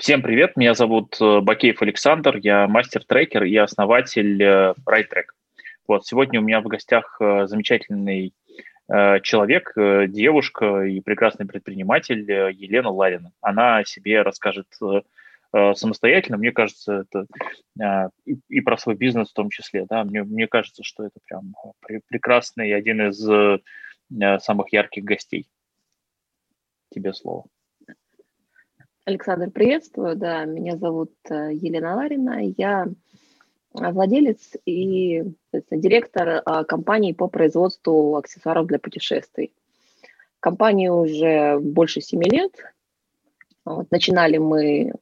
Всем привет, меня зовут э, Бакеев Александр, я мастер-трекер и основатель э, RideTrack. Вот, сегодня у меня в гостях э, замечательный человек, девушка и прекрасный предприниматель Елена Ларина. Она о себе расскажет самостоятельно. Мне кажется, это и, про свой бизнес в том числе. Да, мне, мне кажется, что это прям прекрасный один из самых ярких гостей. Тебе слово. Александр, приветствую. Да, меня зовут э, Елена Ларина. Я владелец и директор а, компании по производству аксессуаров для путешествий. Компании уже больше семи лет. Вот, начинали мы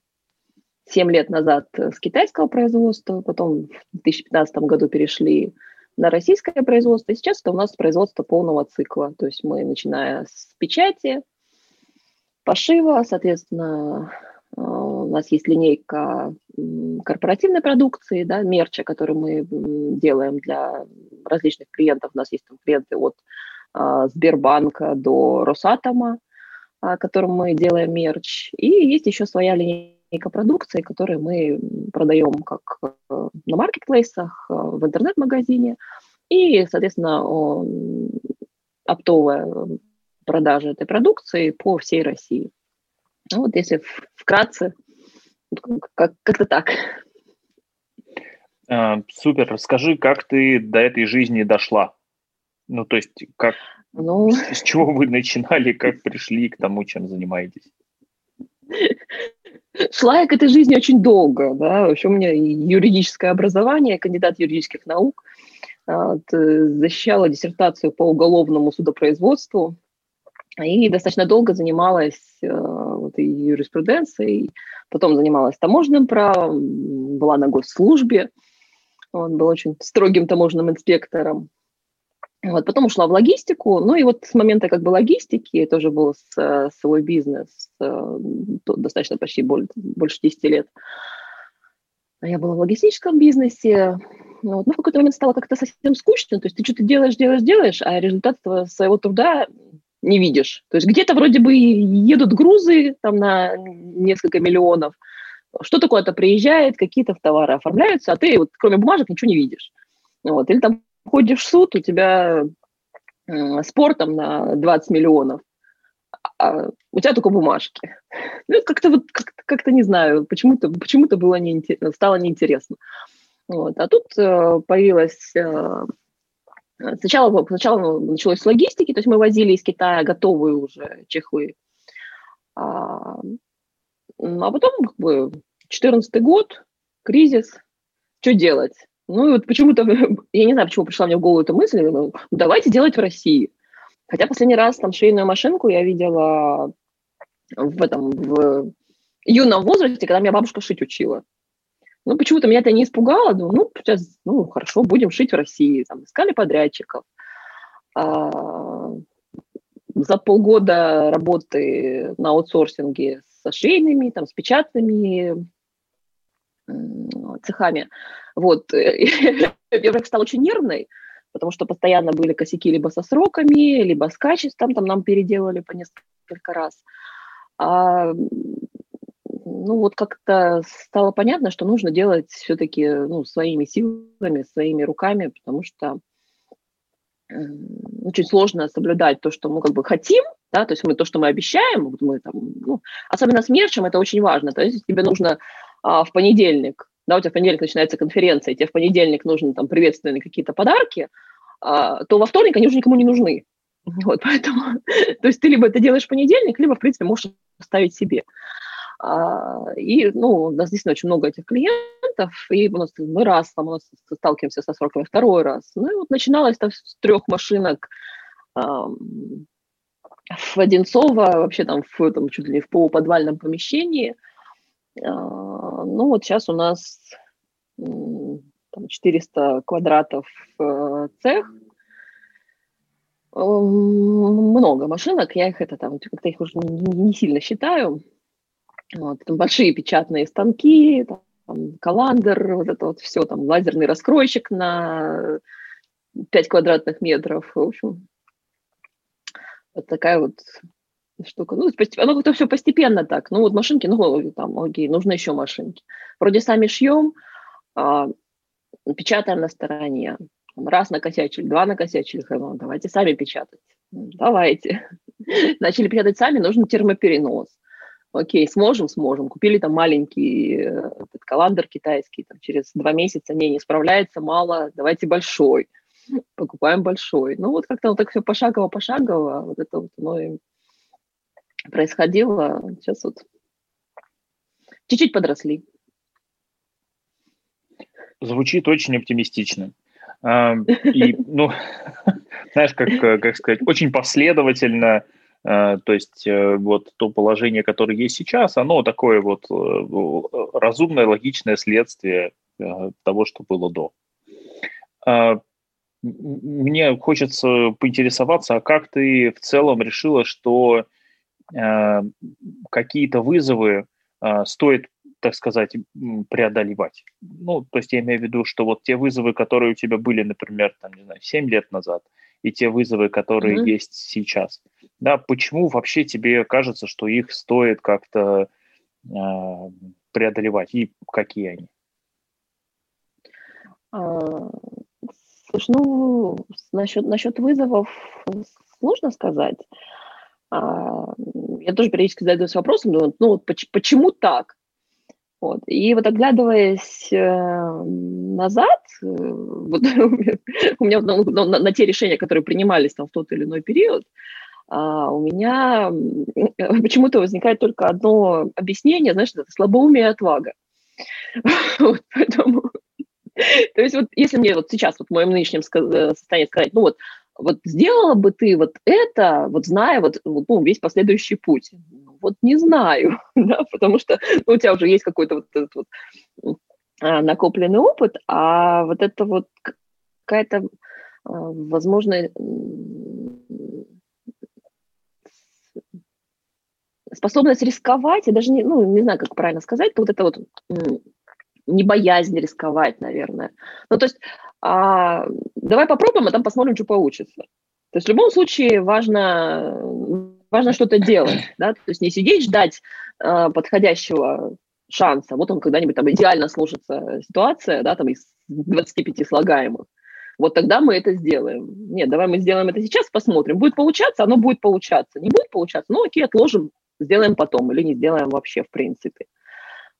семь лет назад с китайского производства, потом в 2015 году перешли на российское производство, и сейчас это у нас производство полного цикла. То есть мы, начиная с печати, пошива, соответственно, э, у нас есть линейка корпоративной продукции, да, мерча, который мы делаем для различных клиентов. У нас есть там клиенты от а, Сбербанка до Росатома, а, которым мы делаем мерч. И есть еще своя линейка продукции, которую мы продаем как э, на маркетплейсах, э, в интернет-магазине. И, соответственно, оптовая продажи этой продукции по всей России. Ну, вот если вкратце, как- как-то так. А, супер. Расскажи, как ты до этой жизни дошла? Ну, то есть, как, ну... с чего вы начинали, как пришли к тому, чем занимаетесь? Шла я к этой жизни очень долго, да, вообще у меня юридическое образование, кандидат юридических наук, а, э, защищала диссертацию по уголовному судопроизводству, и достаточно долго занималась э, вот, и юриспруденцией, потом занималась таможенным правом, была на госслужбе, он был очень строгим таможенным инспектором. Вот, потом ушла в логистику, ну и вот с момента как бы логистики, тоже был с, э, свой бизнес, э, достаточно почти больше, больше 10 лет. Я была в логистическом бизнесе, ну, вот, ну, в какой-то момент стало как-то совсем скучно, то есть ты что-то делаешь, делаешь, делаешь, а результат своего труда не видишь. То есть где-то вроде бы едут грузы там на несколько миллионов, что-то куда-то приезжает, какие-то товары оформляются, а ты вот кроме бумажек ничего не видишь. Вот. Или там ходишь в суд, у тебя э, спор там на 20 миллионов, а у тебя только бумажки. Ну, как-то вот, как-то, как-то не знаю, почему-то, почему-то было неинтересно, стало неинтересно. Вот. А тут э, появилась э, Сначала, сначала началось с логистики, то есть мы возили из Китая готовые уже чехлы. А, а потом, как бы, 14 год, кризис, что делать? Ну и вот почему-то, я не знаю, почему пришла мне в голову эта мысль, ну, давайте делать в России. Хотя последний раз там швейную машинку я видела в этом, в юном возрасте, когда меня бабушка шить учила. Ну, почему-то меня это не испугало. Думаю, ну, сейчас, ну, хорошо, будем шить в России. Там, искали подрядчиков. А, за полгода работы на аутсорсинге со швейными, там, с печатными цехами. Вот. Я вдруг стала очень нервной, потому что постоянно были косяки либо со сроками, либо с качеством, там нам переделали по несколько раз. А ну вот как-то стало понятно, что нужно делать все-таки ну, своими силами, своими руками, потому что очень сложно соблюдать то, что мы как бы хотим, да, то есть мы то, что мы обещаем, вот мы там, ну, особенно с мерчем это очень важно, то есть тебе нужно а, в понедельник, да, у тебя в понедельник начинается конференция, тебе в понедельник нужны там приветственные какие-то подарки, а, то во вторник они уже никому не нужны, вот, поэтому, то есть ты либо это делаешь в понедельник, либо, в принципе, можешь оставить себе. А, и, ну, у нас действительно очень много этих клиентов, и у нас мы раз там у нас сталкиваемся со сроками второй раз. Ну и вот начиналось там с трех машинок в Одинцово, вообще там, в, там чуть ли не в полуподвальном помещении. А, ну вот сейчас у нас там, 400 квадратов э, цех, много машинок, я их это там, как-то их уже не, не сильно считаю, вот, там большие печатные станки, там, каландр, вот это вот все, там лазерный раскройщик на 5 квадратных метров. В общем, вот такая вот штука. Ну, оно как-то все постепенно так. Ну, вот машинки, ну, там, окей, нужно еще машинки. Вроде сами шьем, а, печатаем на стороне. Раз накосячили, два накосячили, ну, давайте сами печатать. Давайте. Начали печатать сами, нужен термоперенос. Окей, сможем, сможем. Купили там маленький э, этот каландр китайский, там, через два месяца, не, не справляется, мало, давайте большой. Покупаем большой. Ну вот как-то вот так все пошагово-пошагово, вот это вот оно и происходило. Сейчас вот чуть-чуть подросли. Звучит очень оптимистично. И, ну, знаешь, как, как сказать, очень последовательно, а, то есть э, вот то положение, которое есть сейчас, оно такое вот э, разумное, логичное следствие э, того, что было до. А, мне хочется поинтересоваться, а как ты в целом решила, что какие-то вызовы стоит так сказать, преодолевать. Ну, то есть я имею в виду, что вот те вызовы, которые у тебя были, например, там, не знаю, 7 лет назад, и те вызовы, которые mm-hmm. есть сейчас, да, почему вообще тебе кажется, что их стоит как-то э, преодолевать, и какие они? А, слушай, ну, насчет, насчет вызовов сложно сказать. А, я тоже периодически задаюсь вопросом, думаю, ну вот почему так? Вот. И вот оглядываясь э, назад, э, вот, у меня на, на, на те решения, которые принимались там в тот или иной период, а, у меня почему-то возникает только одно объяснение, знаешь, это слабоумие и отвага. Вот, поэтому, то есть вот если мне вот сейчас, вот в моем нынешнем э, состоянии сказать, ну вот, вот сделала бы ты вот это, вот зная вот, ну, весь последующий путь, вот не знаю, да, потому что ну, у тебя уже есть какой-то вот этот вот а, накопленный опыт, а вот это вот какая-то, а, возможно, способность рисковать, я даже не, ну, не знаю, как правильно сказать, вот это вот не боязнь рисковать, наверное. Ну, то есть а, давай попробуем, а там посмотрим, что получится. То есть в любом случае важно важно что-то делать, да, то есть не сидеть, ждать э, подходящего шанса, вот он когда-нибудь там идеально сложится ситуация, да, там из 25 слагаемых, вот тогда мы это сделаем. Нет, давай мы сделаем это сейчас, посмотрим. Будет получаться, оно будет получаться. Не будет получаться, ну окей, отложим, сделаем потом или не сделаем вообще в принципе.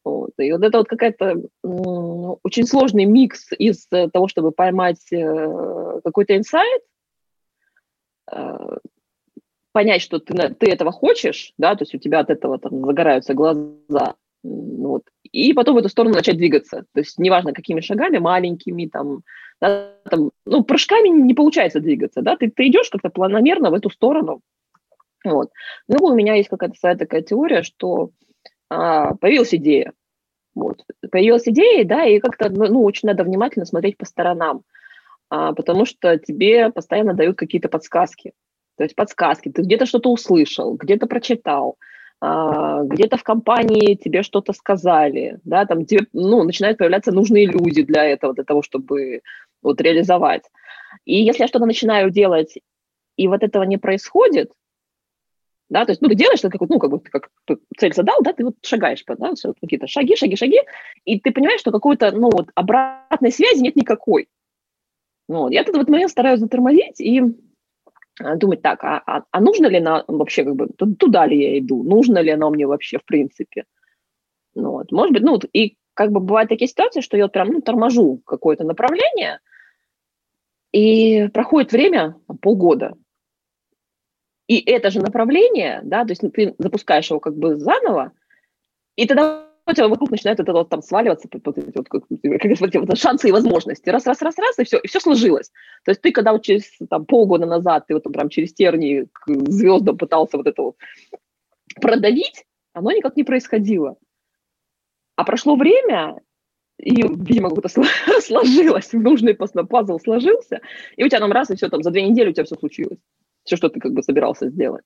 Вот. И вот это вот какая-то очень сложный микс из того, чтобы поймать э, какой-то инсайт, э, понять, что ты, ты этого хочешь, да, то есть у тебя от этого там загораются глаза, вот, и потом в эту сторону начать двигаться. То есть неважно, какими шагами, маленькими, там, да, там ну, прыжками не получается двигаться, да, ты, ты идешь как-то планомерно в эту сторону. Вот. Ну, у меня есть какая-то своя такая теория, что а, появилась идея. Вот. Появилась идея, да, и как-то, ну, ну, очень надо внимательно смотреть по сторонам, а, потому что тебе постоянно дают какие-то подсказки. То есть подсказки, ты где-то что-то услышал, где-то прочитал, а, где-то в компании тебе что-то сказали, да, там тебе, ну, начинают появляться нужные люди для этого, для того, чтобы вот реализовать. И если я что-то начинаю делать, и вот этого не происходит, да, то есть, ну, ты делаешь, как, ну, как бы ты как цель задал, да, ты вот шагаешь, да, какие-то шаги, шаги, шаги, и ты понимаешь, что какой-то, ну, вот обратной связи нет никакой. Ну, вот, я этот момент стараюсь затормозить и думать так, а, а, а нужно ли на вообще как бы туда ли я иду, нужно ли оно мне вообще в принципе. Ну, вот, может быть, ну, и как бы бывают такие ситуации, что я вот прям ну, торможу какое-то направление, и проходит время, полгода, и это же направление, да, то есть ты запускаешь его как бы заново, и тогда тебя вокруг начинает это вот там сваливаться, вот вот, как, как, вот, шансы и возможности. Раз, раз, раз, раз, и все, и все сложилось. То есть ты, когда вот через там, полгода назад, ты вот там прям через тернии к звездам пытался вот это вот продавить, оно никак не происходило. А прошло время, и, видимо, как-то сложилось, нужный пазл сложился, и у тебя там раз, и все, там за две недели у тебя все случилось. Все, что ты как бы собирался сделать.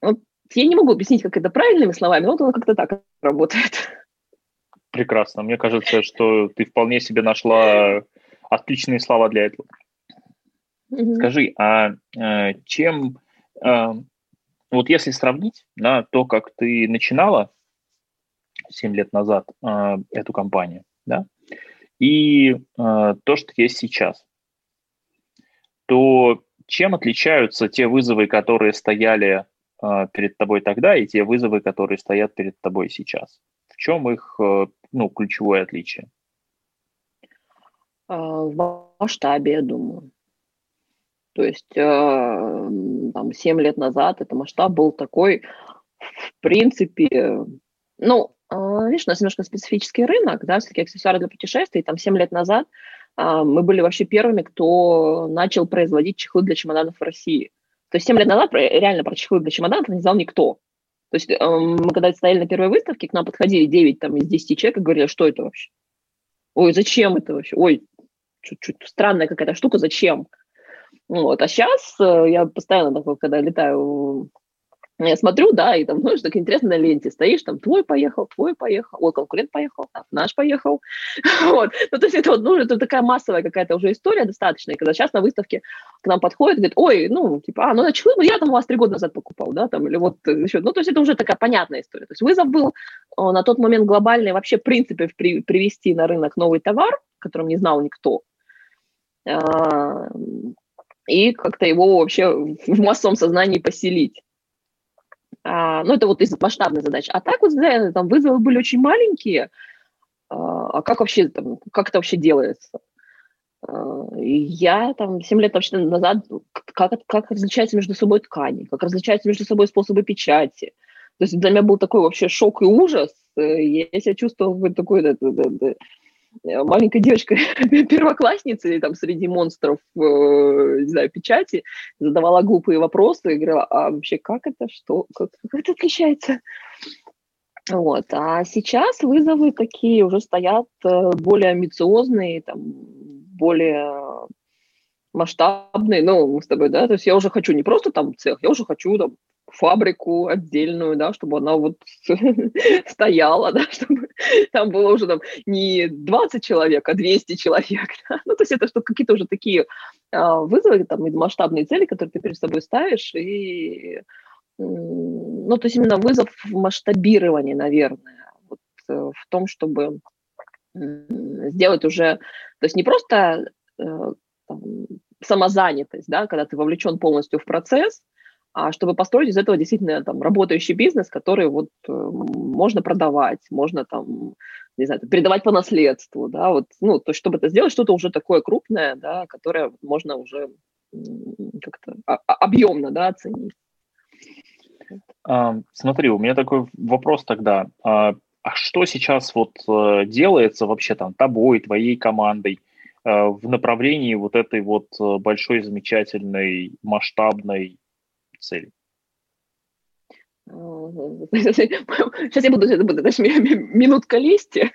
Вот я не могу объяснить, как это правильными словами, но вот оно как-то так работает. Прекрасно. Мне кажется, что ты вполне себе нашла отличные слова для этого. Mm-hmm. Скажи, а э, чем, э, вот если сравнить да, то, как ты начинала 7 лет назад э, эту компанию, да, и то, что есть сейчас, то чем отличаются те вызовы, которые стояли перед тобой тогда, и те вызовы, которые стоят перед тобой сейчас? В чем их э, ну, ключевое отличие? В масштабе, я думаю. То есть э, там, 7 лет назад это масштаб был такой, в принципе, ну, э, видишь, у нас немножко специфический рынок, да, все-таки аксессуары для путешествий, там 7 лет назад мы были вообще первыми, кто начал производить чехлы для чемоданов в России. То есть 7 лет назад реально про чехлы для чемоданов не знал никто. То есть э, мы когда стояли на первой выставке, к нам подходили 9 там, из 10 человек и говорили, что это вообще? Ой, зачем это вообще? Ой, чуть-чуть странная какая-то штука, зачем? Вот. А сейчас э, я постоянно, когда летаю, я смотрю, да, и там, знаешь, так интересно на ленте стоишь, там, твой поехал, твой поехал, ой, конкурент поехал, а, наш поехал. вот. Ну, то есть это, вот, ну, это такая массовая какая-то уже история достаточная, когда сейчас на выставке к нам подходит, говорит, ой, ну, типа, а, ну, начали, ну, я там у вас три года назад покупал, да, там, или вот еще, ну, то есть это уже такая понятная история. То есть вызов был на тот момент глобальный вообще, в принципе, при, привести на рынок новый товар, которым не знал никто, а, и как-то его вообще в массовом сознании поселить. А, ну, это вот из масштабной задачи. А так вот, да, там вызовы были очень маленькие. А, а как вообще, там, как это вообще делается? А, я там 7 лет вообще назад, как, как различаются между собой ткани, как различаются между собой способы печати. То есть для меня был такой вообще шок и ужас. Я себя чувствовала такой, да, да, да, Э, маленькая девочка, первоклассница, там среди монстров, э, не знаю, печати, задавала глупые вопросы и говорила, а вообще как это, что, как, как это отличается? Вот. А сейчас вызовы такие уже стоят э, более амбициозные, там, более масштабные, ну, мы с тобой, да, то есть я уже хочу не просто там цех, я уже хочу там фабрику отдельную, да, чтобы она вот стояла, да, чтобы там было уже там не 20 человек, а 200 человек. Да? Ну, то есть это что какие-то уже такие а, вызовы, там, масштабные цели, которые ты перед собой ставишь, и, ну, то есть именно вызов в масштабировании, наверное, вот, э, в том, чтобы сделать уже, то есть не просто э, там, самозанятость, да, когда ты вовлечен полностью в процесс, чтобы построить из этого действительно там работающий бизнес, который вот э, можно продавать, можно там, не знаю, передавать по наследству, да, вот, ну, то есть чтобы это сделать что-то уже такое крупное, да, которое можно уже как-то объемно, да, оценить. А, смотри, у меня такой вопрос тогда. А, а что сейчас вот э, делается вообще там тобой, твоей командой э, в направлении вот этой вот большой, замечательной, масштабной цели? Сейчас я буду, это будет, знаешь, минутка лести.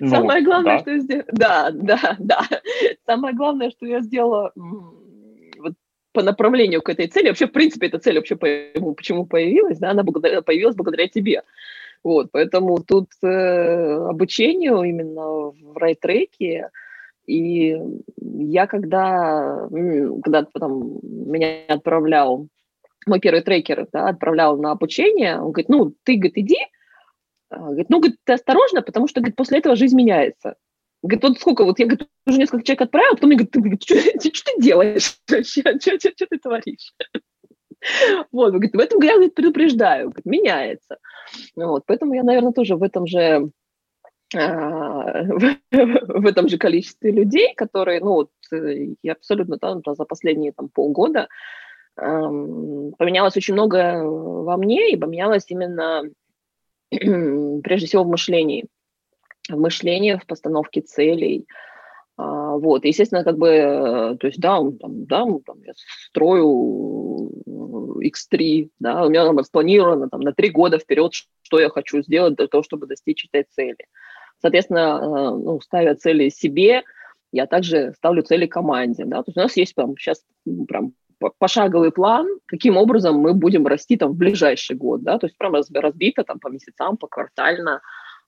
Ну, Самое главное, что я сделала... Да, да, да. Самое главное, что я сделала вот, по направлению к этой цели. Вообще, в принципе, эта цель вообще почему появилась, да, она благодаря, появилась благодаря тебе. Вот, поэтому тут э, обучению именно в райтреке, и я когда, когда потом меня отправлял, мой первый трекер да, отправлял на обучение, он говорит, ну, ты, говорит, иди, а, говорит, ну, говорит, ты осторожно, потому что, говорит, после этого жизнь меняется. Говорит, вот сколько, вот я говорит, уже несколько человек отправил, потом мне говорит, ты, что, ты делаешь вообще, что, что, что ты творишь? Вот, говорит, в этом я говорит, предупреждаю, говорит, меняется. Вот, поэтому я, наверное, тоже в этом же в этом же количестве людей, которые, ну, вот, э, я абсолютно там, за последние там, полгода поменялось очень много во мне, и поменялось именно прежде всего в мышлении, в мышлении, в постановке целей, а, вот, естественно, как бы, э, то есть, да, там, да, там, я строю X3, да, у меня там распланировано там, на три года вперед, что я хочу сделать для того, чтобы достичь этой цели. Соответственно, э, ну, ставя цели себе, я также ставлю цели команде. Да? То есть у нас есть прям сейчас прям пошаговый план, каким образом мы будем расти там в ближайший год, да, то есть прям разбито там по месяцам, по квартально,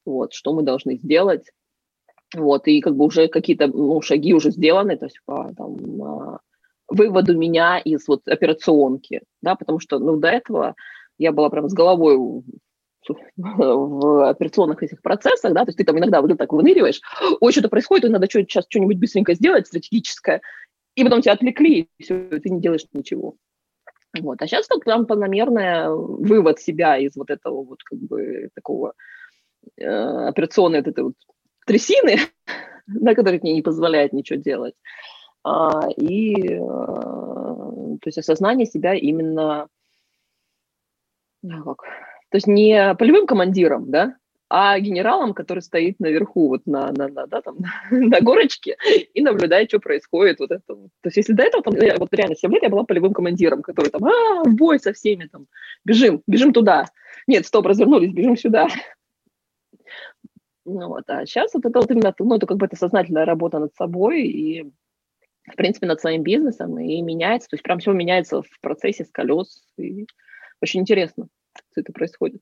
вот, что мы должны сделать, вот, и как бы уже какие-то, ну, шаги уже сделаны, то есть по, там, а, выводу меня из вот операционки, да, потому что, ну, до этого я была прям с головой в операционных этих процессах, да, то есть ты там иногда вот так выныриваешь, ой, что-то происходит, надо что сейчас что-нибудь быстренько сделать, стратегическое, и потом тебя отвлекли, и все, ты не делаешь ничего. Вот. А сейчас так прям планомерный вывод себя из вот этого вот как бы такого э, операционной вот этой вот трясины, на которой мне не позволяет ничего делать. А, и э, то есть осознание себя именно ну, как, то есть не полевым командиром, да, а генералом, который стоит наверху, вот на, на, на, да, там, на горочке и наблюдает, что происходит. Вот это. То есть если до этого, там, я, вот реально 7 лет я была полевым командиром, который там, а, в бой со всеми, там, бежим, бежим туда. Нет, стоп, развернулись, бежим сюда. Ну, вот, а сейчас вот это вот именно, ну, это как бы это сознательная работа над собой и, в принципе, над своим бизнесом, и меняется, то есть прям все меняется в процессе с колес, и очень интересно все это происходит?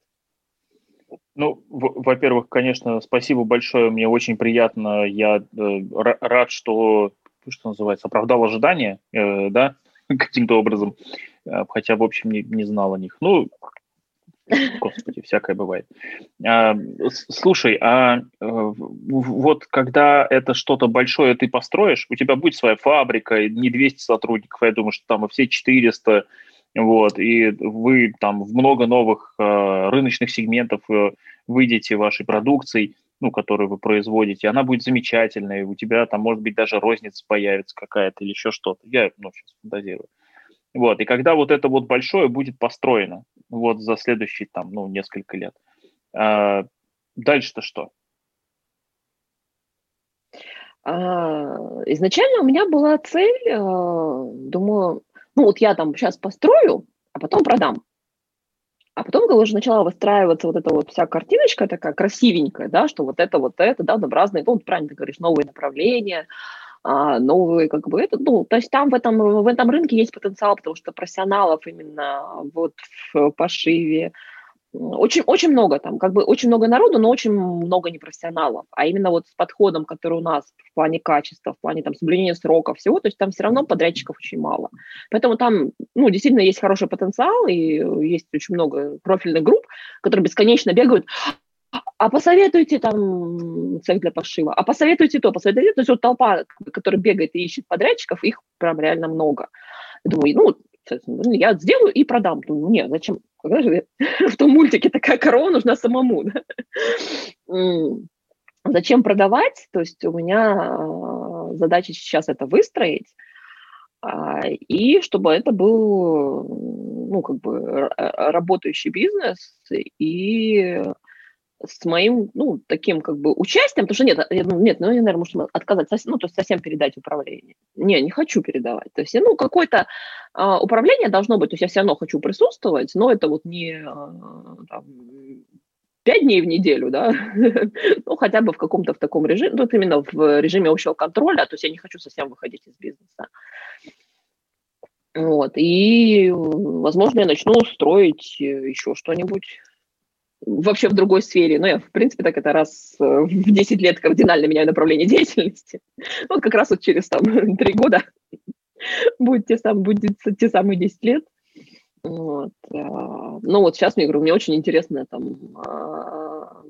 Ну, во-первых, конечно, спасибо большое. Мне очень приятно. Я э, рад, что, что называется, оправдал ожидания, э, да, каким-то образом. Э, хотя, в общем, не, не знал о них. Ну, господи, всякое бывает. А, слушай, а э, вот когда это что-то большое ты построишь, у тебя будет своя фабрика, не 200 сотрудников, я думаю, что там и все 400, вот, и вы там в много новых э, рыночных сегментов э, выйдете вашей продукцией, ну, которую вы производите, она будет замечательной, у тебя там, может быть, даже розница появится какая-то или еще что-то. Я, ну, сейчас фантазирую. Вот, и когда вот это вот большое будет построено, вот за следующие там, ну, несколько лет, э, дальше-то что? А, изначально у меня была цель, э, думаю, ну вот я там сейчас построю, а потом продам. А потом, когда уже начала выстраиваться вот эта вот вся картиночка такая красивенькая, да, что вот это, вот это, да, там разные, ну, правильно ты говоришь, новые направления, а, новые, как бы, это, ну, то есть там в этом, в этом рынке есть потенциал, потому что профессионалов именно вот в пошиве, очень, очень много там, как бы очень много народу, но очень много непрофессионалов. А именно вот с подходом, который у нас в плане качества, в плане там соблюдения сроков всего, то есть там все равно подрядчиков очень мало. Поэтому там, ну, действительно есть хороший потенциал, и есть очень много профильных групп, которые бесконечно бегают, а посоветуйте там цех для пошива, а посоветуйте то, посоветуйте. То есть вот толпа, которая бегает и ищет подрядчиков, их прям реально много. Думаю, ну, я сделаю и продам. Думаю, нет, зачем? В том мультике такая корова нужна самому. Да? Зачем продавать? То есть у меня а, задача сейчас это выстроить, а, и чтобы это был ну, как бы работающий бизнес, и с моим, ну, таким как бы участием, потому что нет, я думаю, нет, ну, я, наверное, может отказать, ну, то есть совсем передать управление. Не, не хочу передавать. То есть, ну, какое-то э, управление должно быть, то есть я все равно хочу присутствовать, но это вот не э, там, пять дней в неделю, да, ну, хотя бы в каком-то в таком режиме, ну, именно в режиме общего контроля, то есть я не хочу совсем выходить из бизнеса. Вот, и, возможно, я начну строить еще что-нибудь вообще в другой сфере. Но ну, я, в принципе, так это раз э, в 10 лет кардинально меняю направление деятельности. Вот как раз вот через там три года будет те, сам, будет те самые 10 лет. Вот. А, ну вот сейчас, мне говорю, мне очень интересная там а,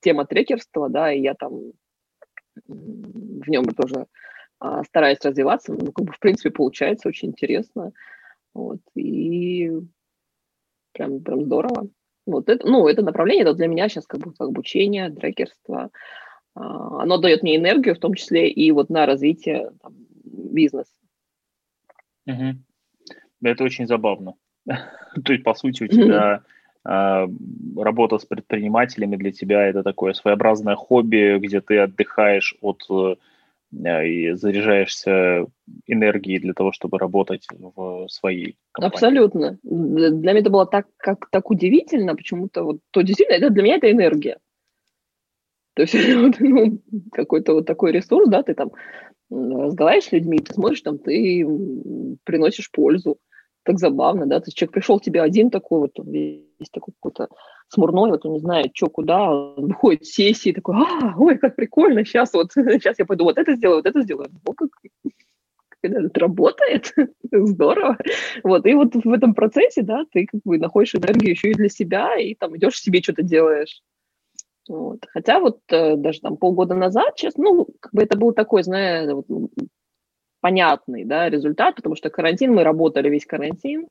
тема трекерства, да, и я там в нем тоже а, стараюсь развиваться. Ну, как бы, в принципе, получается очень интересно. Вот. И прям, прям здорово. Вот это, ну, это направление, это для меня сейчас как бы обучение, дрекерство. А, оно дает мне энергию, в том числе и вот на развитие там, бизнеса. Угу. Да, это очень забавно. То есть, по сути, у тебя а, работа с предпринимателями для тебя это такое своеобразное хобби, где ты отдыхаешь от Э, и заряжаешься энергией для того, чтобы работать в своей компании. Абсолютно. Для меня это было так, как, так удивительно, почему-то вот, то действительно, это для меня это энергия. То есть ну, какой-то вот такой ресурс, да, ты там разговариваешь с людьми, ты смотришь, там, ты приносишь пользу так забавно, да, то есть человек пришел к тебе один такой вот, весь такой какой-то смурной, вот он не знает, что, куда, он выходит с сессии, такой, а, ой, как прикольно, сейчас вот, сейчас я пойду вот это сделаю, вот это сделаю. Вот как, это работает, здорово. Вот, и вот в этом процессе, да, ты как бы находишь энергию еще и для себя, и там идешь себе что-то делаешь. Вот. Хотя вот э, даже там полгода назад, честно, ну, как бы это был такой, знаешь, вот, понятный, да, результат, потому что карантин, мы работали весь карантин,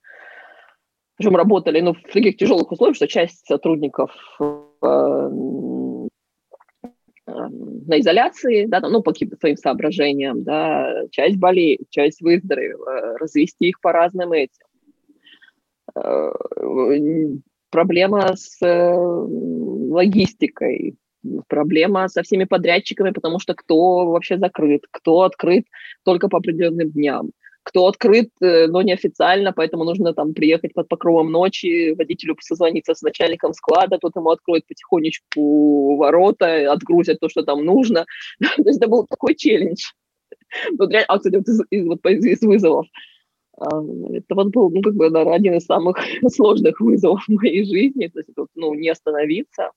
причем работали, ну, в таких тяжелых условиях, что часть сотрудников э, на изоляции, да, ну, по каким-то своим соображениям, да, часть болеет, часть выздоровела, развести их по разным этим. Э, проблема с э, логистикой, проблема со всеми подрядчиками, потому что кто вообще закрыт, кто открыт только по определенным дням кто открыт, э, но неофициально, поэтому нужно там приехать под покровом ночи, водителю созвониться с начальником склада, тот ему откроет потихонечку ворота, отгрузят то, что там нужно. то есть это был такой челлендж. Вот, а, кстати, вот из, из, вот из вызовов. А, это вот был, ну, как бы, наверное, один из самых сложных вызовов в моей жизни. То есть, ну, не остановиться,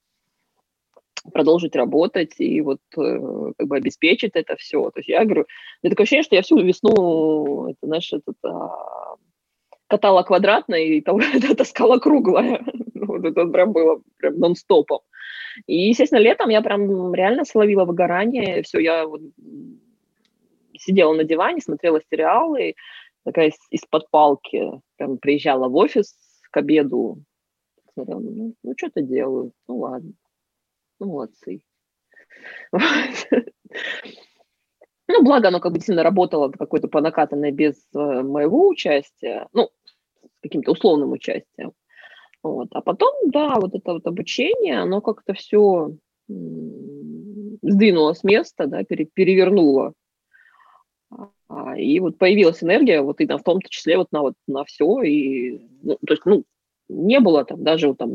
продолжить работать и вот э, как бы обеспечить это все. То есть я говорю, у меня такое ощущение, что я всю весну, это, знаешь, этот, а, катала квадратно и таскала круглое. вот это прям было прям нон-стопом. И, естественно, летом я прям реально словила выгорание. Все, я вот сидела на диване, смотрела сериалы, такая из-под палки прям приезжала в офис к обеду, смотрела, ну, ну что-то делаю, ну ладно. Ну, молодцы. Ну, благо оно как бы действительно работало какой-то по накатанной без э, моего участия, ну, с каким-то условным участием. Вот. А потом, да, вот это вот обучение, оно как-то все сдвинуло с места, да, пере, перевернуло. А, и вот появилась энергия, вот и на, в том числе вот на, вот, на все. И, ну, то есть, ну, не было там даже вот, там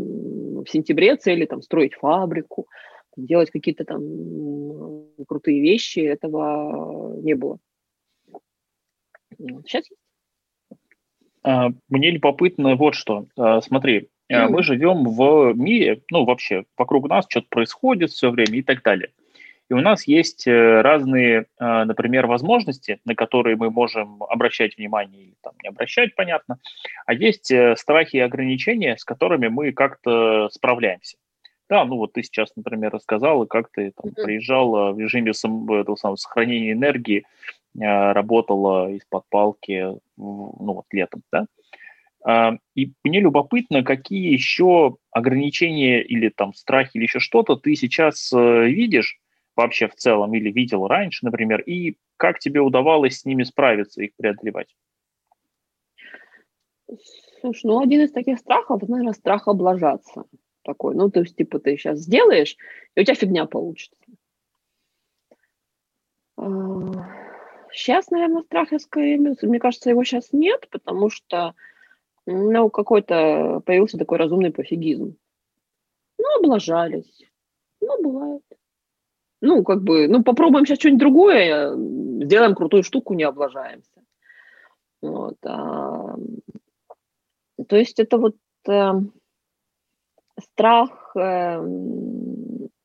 в сентябре цели там строить фабрику, делать какие-то там крутые вещи, этого не было. Сейчас а, Мне любопытно вот что. А, смотри, mm-hmm. мы живем в мире, ну вообще вокруг нас что-то происходит все время и так далее. И у нас есть э, разные, например, возможности, на которые мы можем обращать внимание или там не обращать, понятно. А есть э, страхи и ограничения, с которыми мы как-то справляемся. Да, ну вот ты сейчас, например, рассказала, как ты там mm-hmm. приезжала в режиме сам, этого самого сохранения энергии, э, работала из-под палки, ну вот летом, да? Э, и мне любопытно, какие еще ограничения или там страхи или еще что-то ты сейчас э, видишь вообще в целом или видел раньше, например, и как тебе удавалось с ними справиться, их преодолевать? Слушай, ну один из таких страхов, наверное, страх облажаться такой. Ну, то есть, типа, ты сейчас сделаешь, и у тебя фигня получится. Сейчас, а, наверное, страха скорее, мне кажется, его сейчас нет, потому что, ну, какой-то появился такой разумный пофигизм. Ну, облажались. Ну, бывает. Ну, как бы, ну, попробуем сейчас что-нибудь другое, сделаем крутую штуку, не облажаемся. Вот. А, то есть это вот... А, страх, э,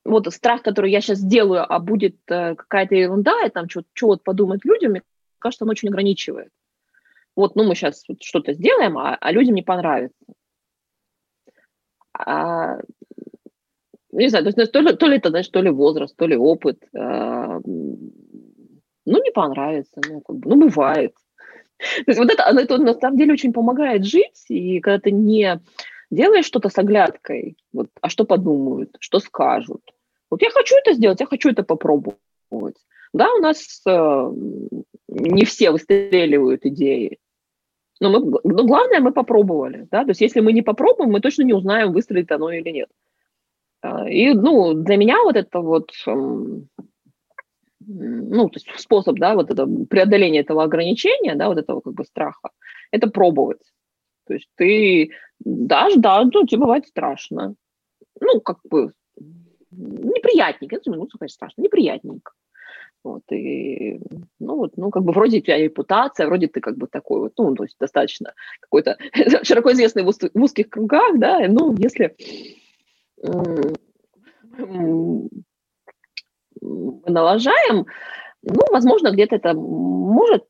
вот страх, который я сейчас делаю, а будет э, какая-то ерунда, и там что вот подумать людям, мне кажется, он очень ограничивает. Вот, ну, мы сейчас вот что-то сделаем, а, а людям не понравится. А, не знаю, то, есть, то, ли, то ли это, знаешь, то ли возраст, то ли опыт. А, ну, не понравится, ну, как бы, ну, бывает. То есть вот это, это на самом деле очень помогает жить, и когда ты не делаешь что-то с оглядкой, вот, а что подумают, что скажут. Вот я хочу это сделать, я хочу это попробовать. Да, у нас э, не все выстреливают идеи, но, мы, но главное, мы попробовали. Да? То есть если мы не попробуем, мы точно не узнаем, выстрелит оно или нет. А, и ну, для меня вот это вот эм, ну, то есть способ, да, вот это преодоление этого ограничения, да, вот этого как бы страха, это пробовать. То есть ты дашь, да, ну, тебе бывает страшно. Ну, как бы неприятненько, это минуту, конечно, страшно, неприятненько. Вот, и, ну, вот, ну, как бы вроде у тебя репутация, вроде ты как бы такой вот, ну, то есть достаточно какой-то широко известный в узких кругах, да, ну, если мы налажаем, ну, возможно, где-то это может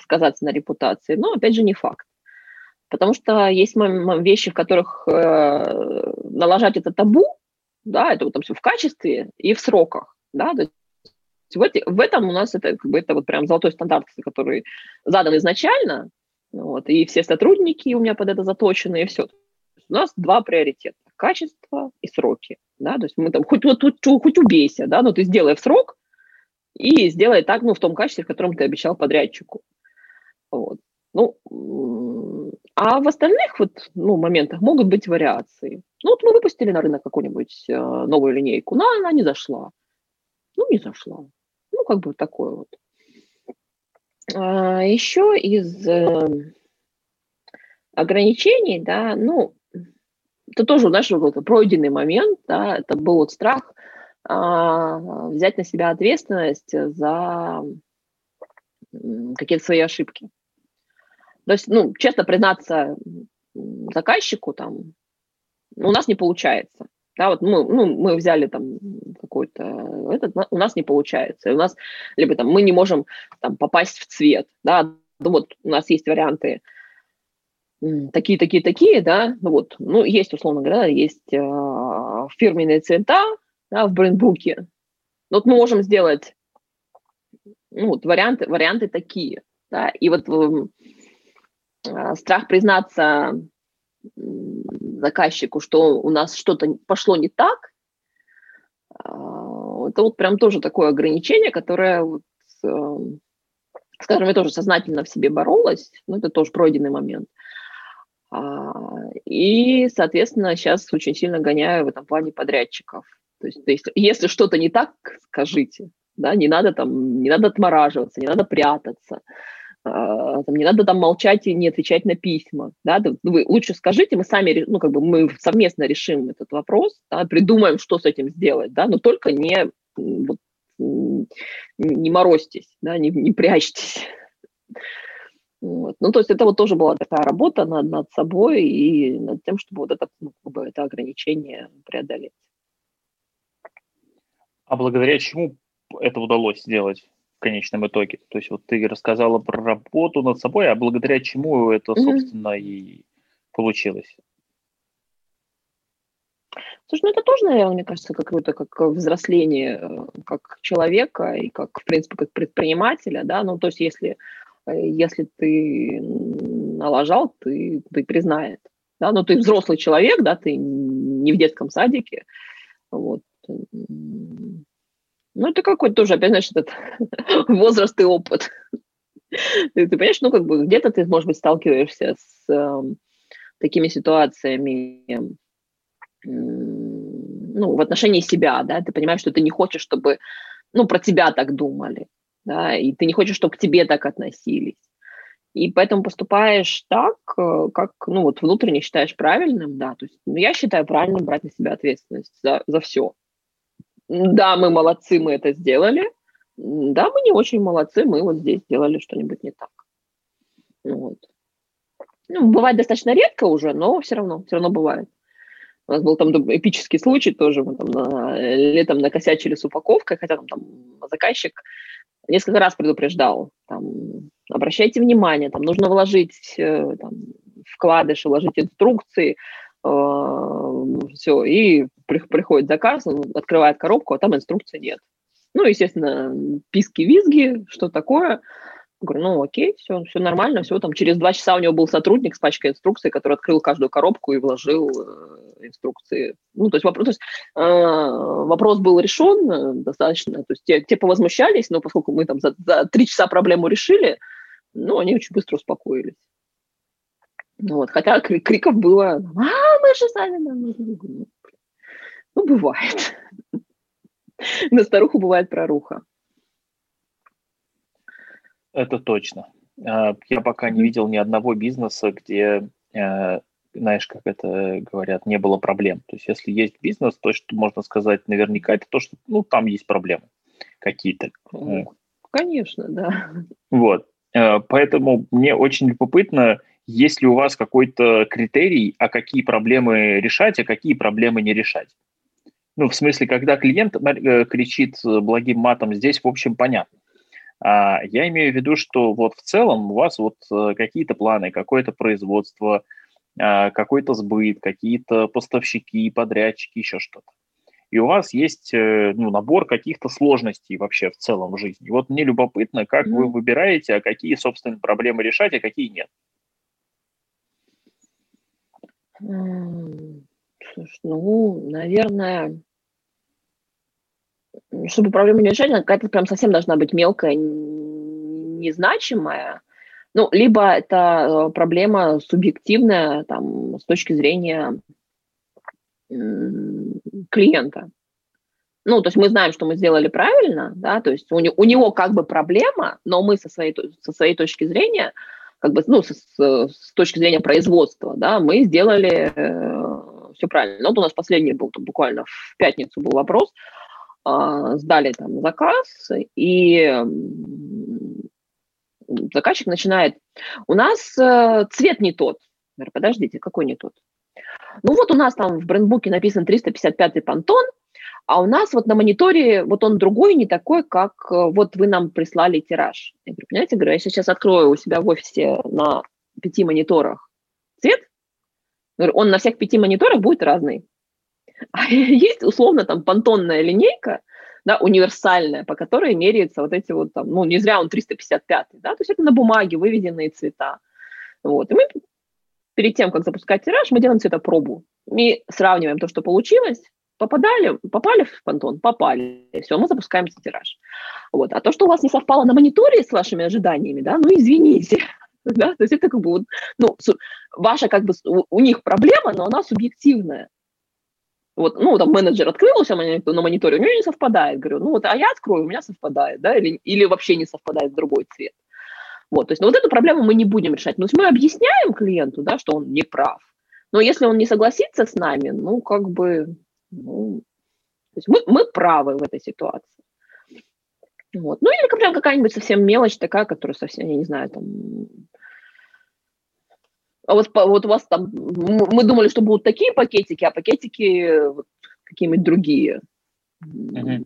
сказаться на репутации, но, опять же, не факт. Потому что есть вещи, в которых э, налажать это табу, да, это вот там все в качестве и в сроках, да, то есть в, эти, в этом у нас это, как бы, это вот прям золотой стандарт, который задан изначально, вот, и все сотрудники у меня под это заточены, и все. У нас два приоритета – качество и сроки, да, то есть мы там хоть, вот, хоть, хоть убейся, да, но ты сделай в срок и сделай так, ну, в том качестве, в котором ты обещал подрядчику. Вот. Ну, а в остальных вот, ну, моментах могут быть вариации. Ну, вот мы выпустили на рынок какую-нибудь э, новую линейку, но она не зашла. Ну, не зашла. Ну, как бы такое вот. А, еще из э, ограничений, да, ну, это тоже наш вот, пройденный момент, да, это был вот страх а, взять на себя ответственность за какие-то свои ошибки. То есть, ну, честно признаться заказчику, там, у нас не получается. Да, вот мы, ну, мы взяли там какой-то этот, у нас не получается. У нас либо там мы не можем там попасть в цвет, да, ну вот у нас есть варианты такие, такие, такие, да, ну вот, ну есть условно говоря, есть э, фирменные цвета, да, в брендбуке. Вот мы можем сделать, ну вот варианты, варианты такие, да, и вот э, страх признаться заказчику, что у нас что-то пошло не так, а, это вот прям тоже такое ограничение, которое, вот, эм, скажем, я тоже сознательно в себе боролась, но это тоже пройденный момент. И, соответственно, сейчас очень сильно гоняю в этом плане подрядчиков. То есть, то есть если что-то не так, скажите, да, не надо там, не надо отмораживаться, не надо прятаться. А, там, не надо там молчать и не отвечать на письма, да, вы лучше скажите, мы сами, ну, как бы мы совместно решим этот вопрос, да, придумаем, что с этим сделать, да, но только не, вот, не морозьтесь, да, не, не прячьтесь. Вот. Ну, то есть это вот тоже была такая работа над, над собой и над тем, чтобы вот это, ну, как бы это ограничение преодолеть. А благодаря чему это удалось сделать? в конечном итоге. То есть вот ты рассказала про работу над собой, а благодаря чему это, собственно, mm-hmm. и получилось? Слушай, ну это тоже, наверное, мне кажется, какое-то как взросление э, как человека и как, в принципе, как предпринимателя, да, ну то есть если, если ты налажал, ты, ты признает, да, но ну, ты взрослый человек, да, ты не в детском садике, вот, ну, это какой-то тоже, опять, знаешь, этот возраст и опыт. ты, ты понимаешь, ну, как бы где-то ты, может быть, сталкиваешься с э, такими ситуациями, э, ну, в отношении себя, да, ты понимаешь, что ты не хочешь, чтобы, ну, про тебя так думали, да, и ты не хочешь, чтобы к тебе так относились. И поэтому поступаешь так, э, как, ну, вот внутренне считаешь правильным, да, то есть, ну, я считаю правильным брать на себя ответственность за, за все, да, мы молодцы, мы это сделали. Да, мы не очень молодцы, мы вот здесь сделали что-нибудь не так. Вот. Ну, бывает достаточно редко уже, но все равно, все равно бывает. У нас был там эпический случай тоже, мы там на, летом накосячили с упаковкой, хотя там, там заказчик несколько раз предупреждал, там, обращайте внимание, там нужно вложить э, там, вкладыши, вложить инструкции, э, все, и приходит заказ, он открывает коробку, а там инструкции нет. Ну, естественно, писки-визги, что такое. Говорю, ну окей, все, все нормально, все. Там через два часа у него был сотрудник с пачкой инструкций, который открыл каждую коробку и вложил э, инструкции. Ну, то есть вопрос, то есть, э, вопрос был решен э, достаточно. То есть те, те повозмущались, но поскольку мы там за, за три часа проблему решили, ну, они очень быстро успокоились. Вот, хотя криков было, а, мы же сами нам. Ну, бывает. На старуху бывает проруха. Это точно. А, я пока не видел ни одного бизнеса, где, э, знаешь, как это говорят, не было проблем. То есть если есть бизнес, то, что можно сказать наверняка, это то, что ну, там есть проблемы какие-то. Конечно, да. Вот. Э, поэтому мне очень любопытно, есть ли у вас какой-то критерий, а какие проблемы решать, а какие проблемы не решать. Ну, в смысле, когда клиент э, кричит благим матом, здесь, в общем, понятно. А я имею в виду, что вот в целом у вас вот э, какие-то планы, какое-то производство, а, какой-то сбыт, какие-то поставщики, подрядчики, еще что-то. И у вас есть э, ну, набор каких-то сложностей вообще в целом в жизни. Вот мне любопытно, как mm-hmm. вы выбираете, а какие, собственно, проблемы решать, а какие нет. Слушай, ну, наверное, чтобы проблему не решать, какая-то прям совсем должна быть мелкая, незначимая. Ну, либо это э, проблема субъективная, там, с точки зрения клиента. Ну, то есть мы знаем, что мы сделали правильно, да, то есть у, не, у него как бы проблема, но мы со своей, со своей точки зрения, как бы, ну, с, с точки зрения производства, да, мы сделали э, все правильно. Ну, вот у нас последний был, там, буквально в пятницу был вопрос, сдали там заказ, и заказчик начинает, у нас э, цвет не тот. Я говорю, подождите, какой не тот? Ну вот у нас там в брендбуке написан 355 понтон, а у нас вот на мониторе вот он другой, не такой, как э, вот вы нам прислали тираж. Я говорю, понимаете, говорю, я сейчас открою у себя в офисе на пяти мониторах цвет, он на всех пяти мониторах будет разный. А есть условно там понтонная линейка, да, универсальная, по которой меряются вот эти вот там, ну, не зря он 355, да, то есть это на бумаге выведенные цвета. Вот. И мы перед тем, как запускать тираж, мы делаем цветопробу. И сравниваем то, что получилось, попадали, попали в понтон, попали, все, мы запускаем тираж. Вот. А то, что у вас не совпало на мониторе с вашими ожиданиями, да, ну извините, да, то есть это как бы ну, ваша как бы, у них проблема, но она субъективная. Вот, ну, там менеджер открыл у себя на мониторе, у него не совпадает. Говорю, ну вот, а я открою, у меня совпадает, да, или, или вообще не совпадает другой цвет. Вот, то есть, ну, вот эту проблему мы не будем решать. Но ну, мы объясняем клиенту, да, что он не прав. Но если он не согласится с нами, ну, как бы, ну, то есть мы, мы правы в этой ситуации. Вот. Ну, или прям какая-нибудь совсем мелочь такая, которая совсем, я не знаю, там, а вот, вот у вас там, мы думали, что будут такие пакетики, а пакетики вот, какие-нибудь другие. Uh-huh.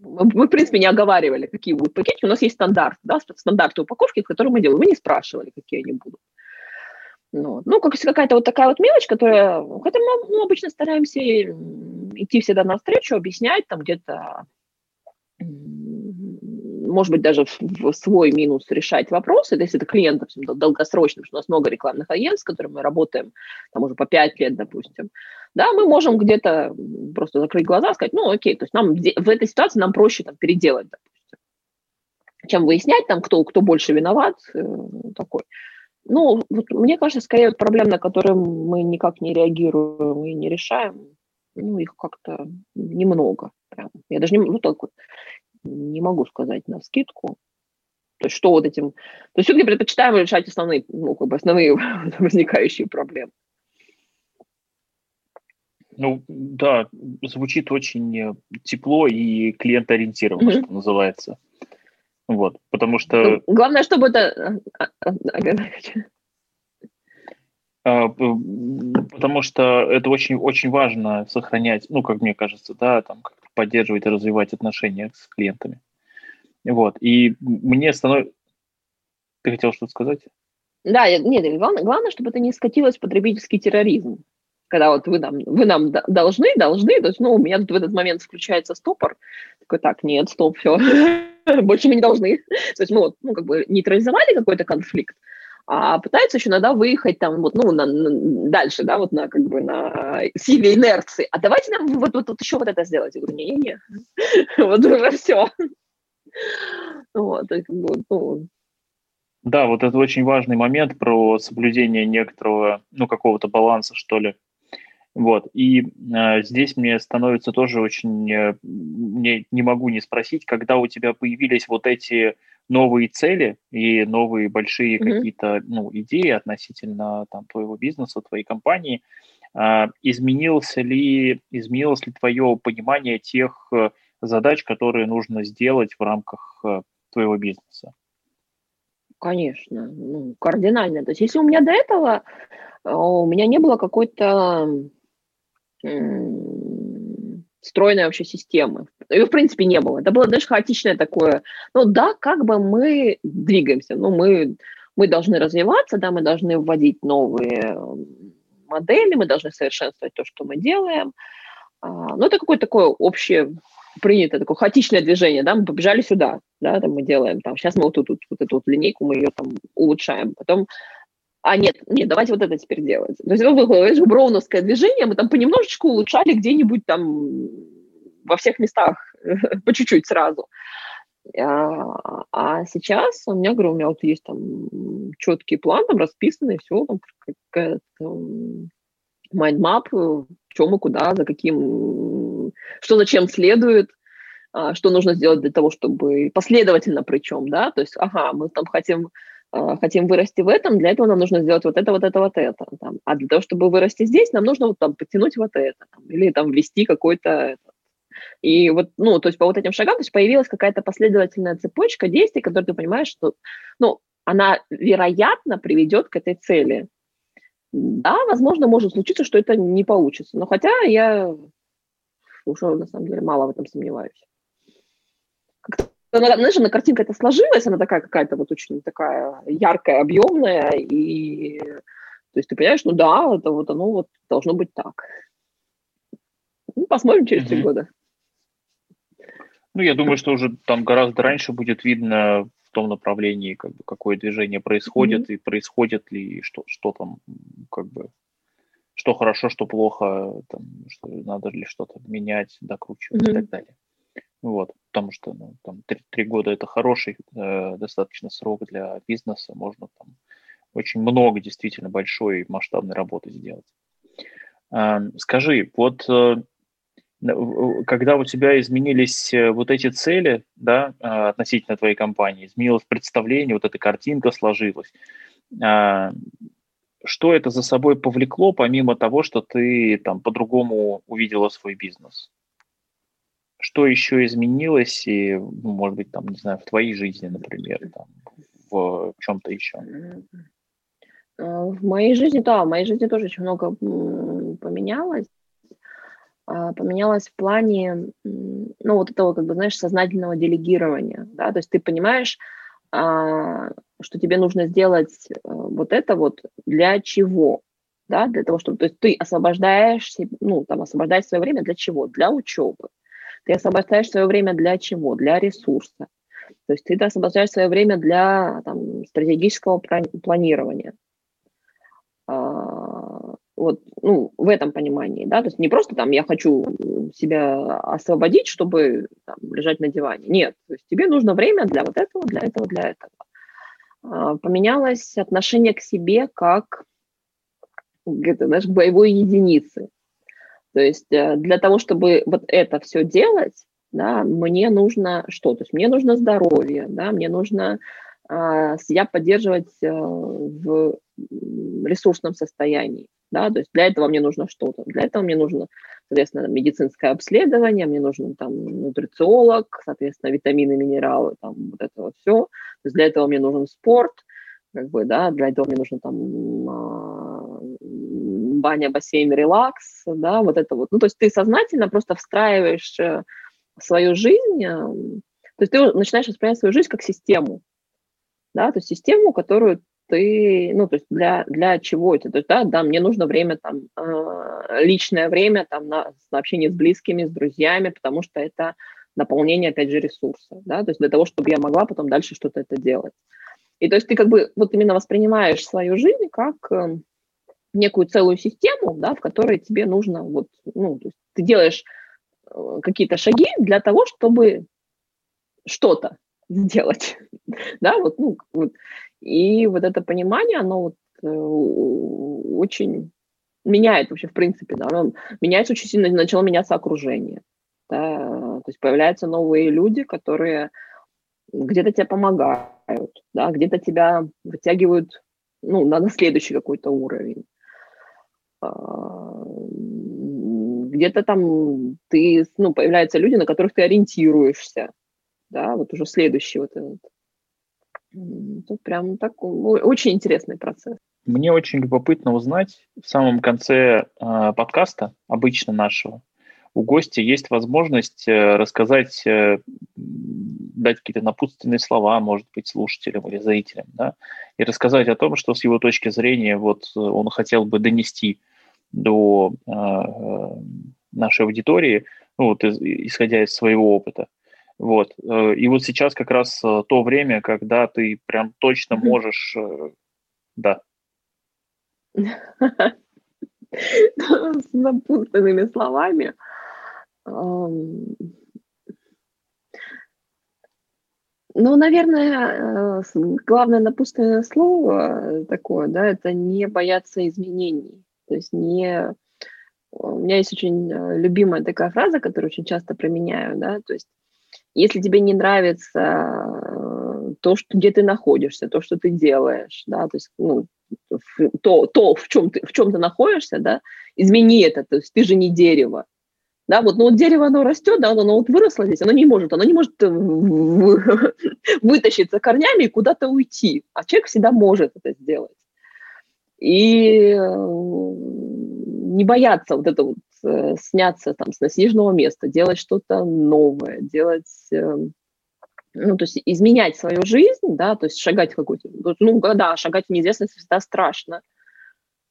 Мы, в принципе, не оговаривали, какие будут пакетики. У нас есть стандарт, да, стандарты упаковки, которые мы делаем. Мы не спрашивали, какие они будут. Ну, ну как какая-то вот такая вот мелочь, которая... Хотя мы, мы обычно стараемся идти всегда навстречу, объяснять там где-то может быть, даже в, свой минус решать вопросы, если это клиент долгосрочный, потому что у нас много рекламных агентств, с которыми мы работаем, там уже по 5 лет, допустим, да, мы можем где-то просто закрыть глаза сказать, ну, окей, то есть нам в этой ситуации нам проще там переделать, допустим, чем выяснять там, кто, кто больше виноват, э, такой. Ну, вот, мне кажется, скорее вот проблем, на которые мы никак не реагируем и не решаем, ну, их как-то немного. Прям. Я даже не, ну, так вот, не могу сказать на скидку. То есть что вот этим... То есть все-таки предпочитаем решать основные, ну, как бы основные возникающие проблемы. Ну, да, звучит очень тепло и клиентоориентированно, mm-hmm. что называется. Вот, потому что... Ну, главное, чтобы это... А, а, а, потому что это очень, очень важно сохранять, ну, как мне кажется, да, там, поддерживать и развивать отношения с клиентами. Вот, и мне становится... Ты хотел что-то сказать? Да, нет, главное, главное, чтобы это не скатилось в потребительский терроризм. Когда вот вы нам, вы нам должны, должны, то есть, ну, у меня тут в этот момент включается стопор. Такой, так, нет, стоп, все, больше мы не должны. То есть мы вот, ну, как бы нейтрализовали какой-то конфликт, а пытаются еще иногда выехать там вот, ну, на, на, дальше, да, вот на, как бы, на силе инерции. А давайте нам вот, вот, вот еще вот это сделать. Я говорю, не-не-не, вот уже все. Вот, ну, да, вот это очень важный момент про соблюдение некоторого, ну, какого-то баланса, что ли. Вот, и э, здесь мне становится тоже очень, э, не, не могу не спросить, когда у тебя появились вот эти новые цели и новые большие mm-hmm. какие-то ну, идеи относительно там, твоего бизнеса, твоей компании, а, изменился ли, изменилось ли твое понимание тех э, задач, которые нужно сделать в рамках э, твоего бизнеса? Конечно, ну, кардинально. То есть если у меня до этого э, у меня не было какой-то стройной вообще системы. Ее, в принципе, не было. Это было, знаешь, хаотичное такое. Ну да, как бы мы двигаемся, ну мы, мы должны развиваться, да, мы должны вводить новые модели, мы должны совершенствовать то, что мы делаем. А, ну, это какое-то такое общее принято такое хаотичное движение, да, мы побежали сюда, да, там мы делаем, там, сейчас мы вот тут, вот, вот эту вот линейку, мы ее там улучшаем, потом, а нет, нет, давайте вот это теперь делать. То есть, это броуновское движение, мы там понемножечку улучшали где-нибудь там во всех местах, по чуть-чуть сразу. А, а сейчас у меня, говорю, у меня вот есть там четкий план, там расписанный, все, там какая-то mind map, чем и куда, за каким, что зачем следует, а, что нужно сделать для того, чтобы последовательно причем, да, то есть, ага, мы там хотим хотим вырасти в этом, для этого нам нужно сделать вот это, вот это, вот это. Там. А для того, чтобы вырасти здесь, нам нужно вот там подтянуть вот это. Там, или там ввести какой-то и вот, ну, то есть по вот этим шагам, то есть появилась какая-то последовательная цепочка действий, которые ты понимаешь, что, ну, она, вероятно, приведет к этой цели. Да, возможно, может случиться, что это не получится. Но хотя я уже, на самом деле, мало в этом сомневаюсь. Знаешь, на картинка это сложилась, она такая какая-то вот очень такая яркая, объемная, и то есть ты понимаешь, ну да, это вот оно вот должно быть так. Ну, посмотрим через три mm-hmm. года. Ну, я думаю, что уже там гораздо раньше будет видно в том направлении, как бы, какое движение происходит, mm-hmm. и происходит ли, что, что там, как бы, что хорошо, что плохо, там, что надо ли что-то менять, докручивать mm-hmm. и так далее. Вот, потому что ну, там три, года это хороший э, достаточно срок для бизнеса, можно там очень много действительно большой масштабной работы сделать. Э, скажи, вот э, когда у тебя изменились э, вот эти цели, да, а, относительно твоей компании, изменилось представление, вот эта картинка сложилась, а, что это за собой повлекло, помимо того, что ты там по-другому увидела свой бизнес? Что еще изменилось, и, ну, может быть, там, не знаю, в твоей жизни, например, там, в чем-то еще? А, в моей жизни, да, в моей жизни тоже очень много поменялось. А, поменялось в плане, ну, вот этого, как бы, знаешь, сознательного делегирования, да, то есть ты понимаешь, а, что тебе нужно сделать э, вот это вот для чего, да, для того, чтобы, то есть ты освобождаешь, ну, там, освобождаешь свое время для чего? Для учебы. Ты освобождаешь свое время для чего? Для ресурса. То есть ты освобождаешь свое время для там, стратегического планирования. А, вот, ну, в этом понимании, да, то есть не просто там я хочу себя освободить, чтобы там, лежать на диване. Нет, то есть тебе нужно время для вот этого, для этого, для этого. А, поменялось отношение к себе как это, знаешь, боевой единице. То есть э, для того, чтобы вот это все делать, да, мне нужно что? То есть мне нужно здоровье, да, мне нужно а, себя поддерживать э, в ресурсном состоянии. Да, то есть для этого мне нужно что-то. Для этого мне нужно, соответственно, медицинское обследование, мне нужен там нутрициолог, соответственно, витамины, минералы, там вот это вот все. То есть для этого мне нужен спорт, как бы, да, для этого мне нужно там а, баня, бассейн, релакс, да, вот это вот. Ну, то есть ты сознательно просто встраиваешь э, свою жизнь, э, то есть ты начинаешь воспринимать свою жизнь как систему, да, то есть систему, которую ты, ну, то есть для, для чего это? То есть, да, да, мне нужно время, там, э, личное время, там, на, на общение с близкими, с друзьями, потому что это наполнение, опять же, ресурса, да, то есть для того, чтобы я могла потом дальше что-то это делать. И то есть ты как бы вот именно воспринимаешь свою жизнь как некую целую систему, да, в которой тебе нужно вот, ну, то есть ты делаешь э, какие-то шаги для того, чтобы что-то сделать, да, вот, ну, вот. И вот это понимание, оно вот э, очень меняет вообще, в принципе, да, оно меняется очень сильно, начало меняться окружение, да, то есть появляются новые люди, которые где-то тебе помогают, да, где-то тебя вытягивают, ну, на, на следующий какой-то уровень. А, где-то там ты, ну, появляются люди, на которых ты ориентируешься, да, вот уже следующий вот этот Тут прям так очень интересный процесс. Мне очень любопытно узнать в самом конце э, подкаста, обычно нашего, у гостя есть возможность э, рассказать, э, дать какие-то напутственные слова, может быть, слушателям или зрителям, да, и рассказать о том, что с его точки зрения вот он хотел бы донести до нашей аудитории, ну, вот, исходя из своего опыта. Вот. И вот сейчас как раз то время, когда ты прям точно можешь, да. С напутственными словами. Ну, наверное, э, главное напутственное слово такое, да, это не бояться изменений. То есть не... У меня есть очень э, любимая такая фраза, которую очень часто применяю, да, то есть если тебе не нравится э, то, что, где ты находишься, то, что ты делаешь, да, то есть, ну, то, то в, чем ты, в чем ты находишься, да, измени это, то есть ты же не дерево, да, вот, ну вот дерево, оно растет, да, оно, оно вот выросло здесь, оно не может, оно не может э, вытащиться корнями и куда-то уйти, а человек всегда может это сделать. И э, не бояться вот это вот э, сняться там с насиженного места, делать что-то новое, делать, ну, то есть изменять свою жизнь, да, то есть шагать в какую-то, ну, да, шагать в неизвестность всегда страшно,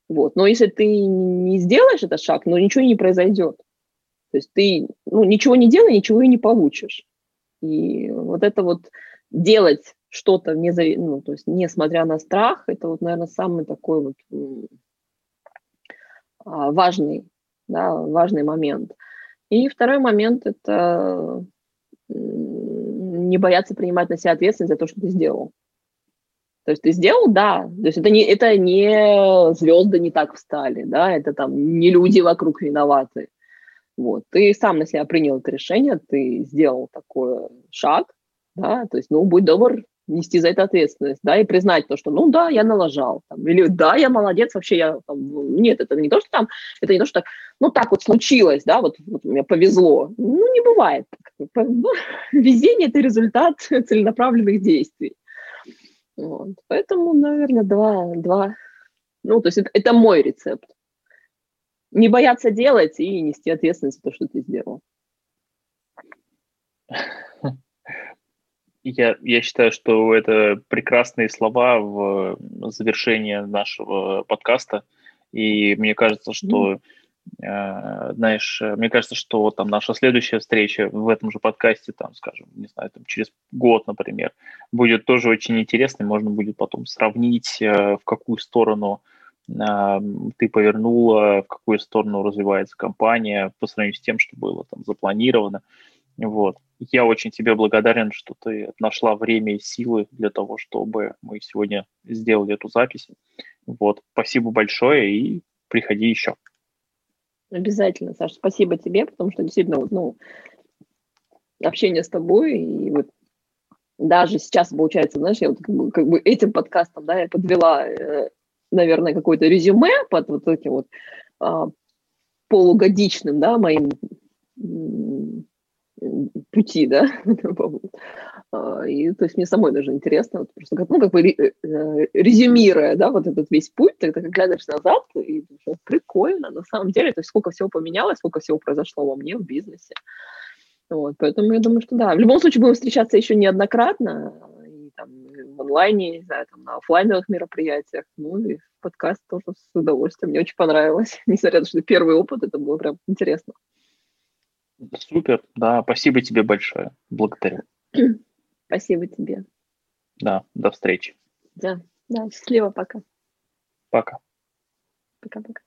вот, но если ты не сделаешь этот шаг, ну, ничего не произойдет. То есть ты ну, ничего не делай, ничего и не получишь. И вот это вот делать что-то, не, ну, то есть несмотря на страх, это вот, наверное, самый такой вот а, важный, да, важный момент. И второй момент – это не бояться принимать на себя ответственность за то, что ты сделал. То есть ты сделал, да. То есть это не, это не звезды не так встали, да, это там не люди вокруг виноваты. Вот. Ты сам на себя принял это решение, ты сделал такой шаг, да, то есть, ну, будь добр нести за это ответственность, да, и признать то, что, ну, да, я налажал, там, или да, я молодец, вообще я, там, нет, это не то, что там, это не то, что так, ну, так вот случилось, да, вот, вот мне повезло, ну, не бывает, ну, везение – это результат целенаправленных действий, вот. поэтому, наверное, два, два, ну, то есть это, это мой рецепт, не бояться делать и нести ответственность за то, что ты сделал. Я, я считаю, что это прекрасные слова в завершении нашего подкаста. И мне кажется, что, э, знаешь, мне кажется, что там наша следующая встреча в этом же подкасте, там, скажем, не знаю, там через год, например, будет тоже очень интересной. Можно будет потом сравнить, э, в какую сторону ты повернула, в какую сторону развивается компания по сравнению с тем, что было там запланировано. Вот. Я очень тебе благодарен, что ты нашла время и силы для того, чтобы мы сегодня сделали эту запись. Вот. Спасибо большое и приходи еще. Обязательно, Саша, спасибо тебе, потому что действительно, ну, общение с тобой и вот даже сейчас получается, знаешь, я вот как бы, как бы этим подкастом, да, я подвела э, наверное, какое-то резюме под вот этим вот а, полугодичным, да, моим пути, да, а, и то есть мне самой даже интересно, вот просто ну, как бы э, резюмируя, да, вот этот весь путь, тогда как глядишь назад, и прикольно, на самом деле, то есть сколько всего поменялось, сколько всего произошло во мне в бизнесе, вот, поэтому я думаю, что да, в любом случае будем встречаться еще неоднократно, там, в онлайне, не знаю, там, на офлайновых мероприятиях. Ну и подкаст тоже с удовольствием. Мне очень понравилось. Несмотря на то, что первый опыт, это было прям интересно. Супер, да, спасибо тебе большое. Благодарю. Спасибо тебе. Да, до встречи. Да, да, счастливо, пока. Пока. Пока-пока.